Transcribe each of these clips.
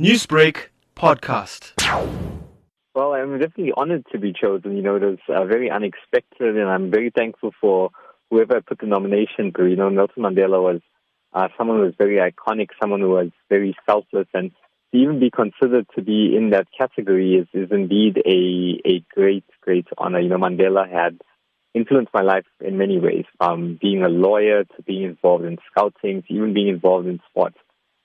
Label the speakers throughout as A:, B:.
A: Newsbreak podcast.
B: Well, I'm definitely honored to be chosen. You know, it was uh, very unexpected, and I'm very thankful for whoever put the nomination through. You know, Nelson Mandela was uh, someone who was very iconic, someone who was very selfless, and to even be considered to be in that category is, is indeed a, a great, great honor. You know, Mandela had influenced my life in many ways, from being a lawyer to being involved in scouting to even being involved in sports.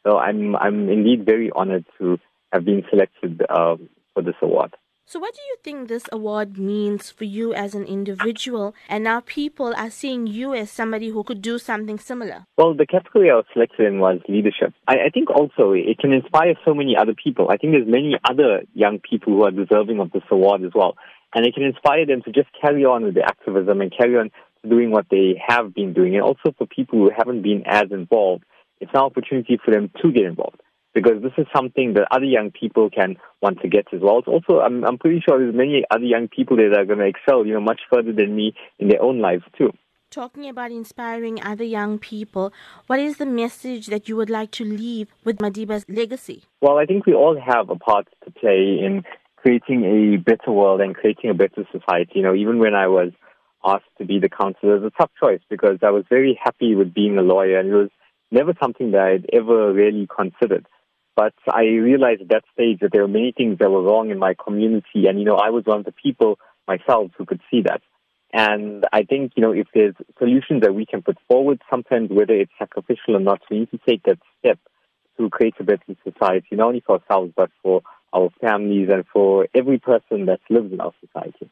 B: So I'm I'm indeed very honored to have been selected uh, for this award.
C: So, what do you think this award means for you as an individual? And now people are seeing you as somebody who could do something similar.
B: Well, the category I was selected in was leadership. I, I think also it can inspire so many other people. I think there's many other young people who are deserving of this award as well. And it can inspire them to just carry on with their activism and carry on doing what they have been doing. And also for people who haven't been as involved, it's an opportunity for them to get involved because this is something that other young people can want to get as well. It's also, I'm, I'm pretty sure there's many other young people that are going to excel, you know, much further than me in their own lives too.
C: Talking about inspiring other young people, what is the message that you would like to leave with Madiba's legacy?
B: Well, I think we all have a part to play in creating a better world and creating a better society. You know, even when I was asked to be the councilor, it was a tough choice because I was very happy with being a lawyer and it was never something that I'd ever really considered. But I realized at that stage that there were many things that were wrong in my community. And, you know, I was one of the people myself who could see that. And I think, you know, if there's solutions that we can put forward, sometimes whether it's sacrificial or not, we need to take that step to create a better society, not only for ourselves, but for our families and for every person that lives in our society.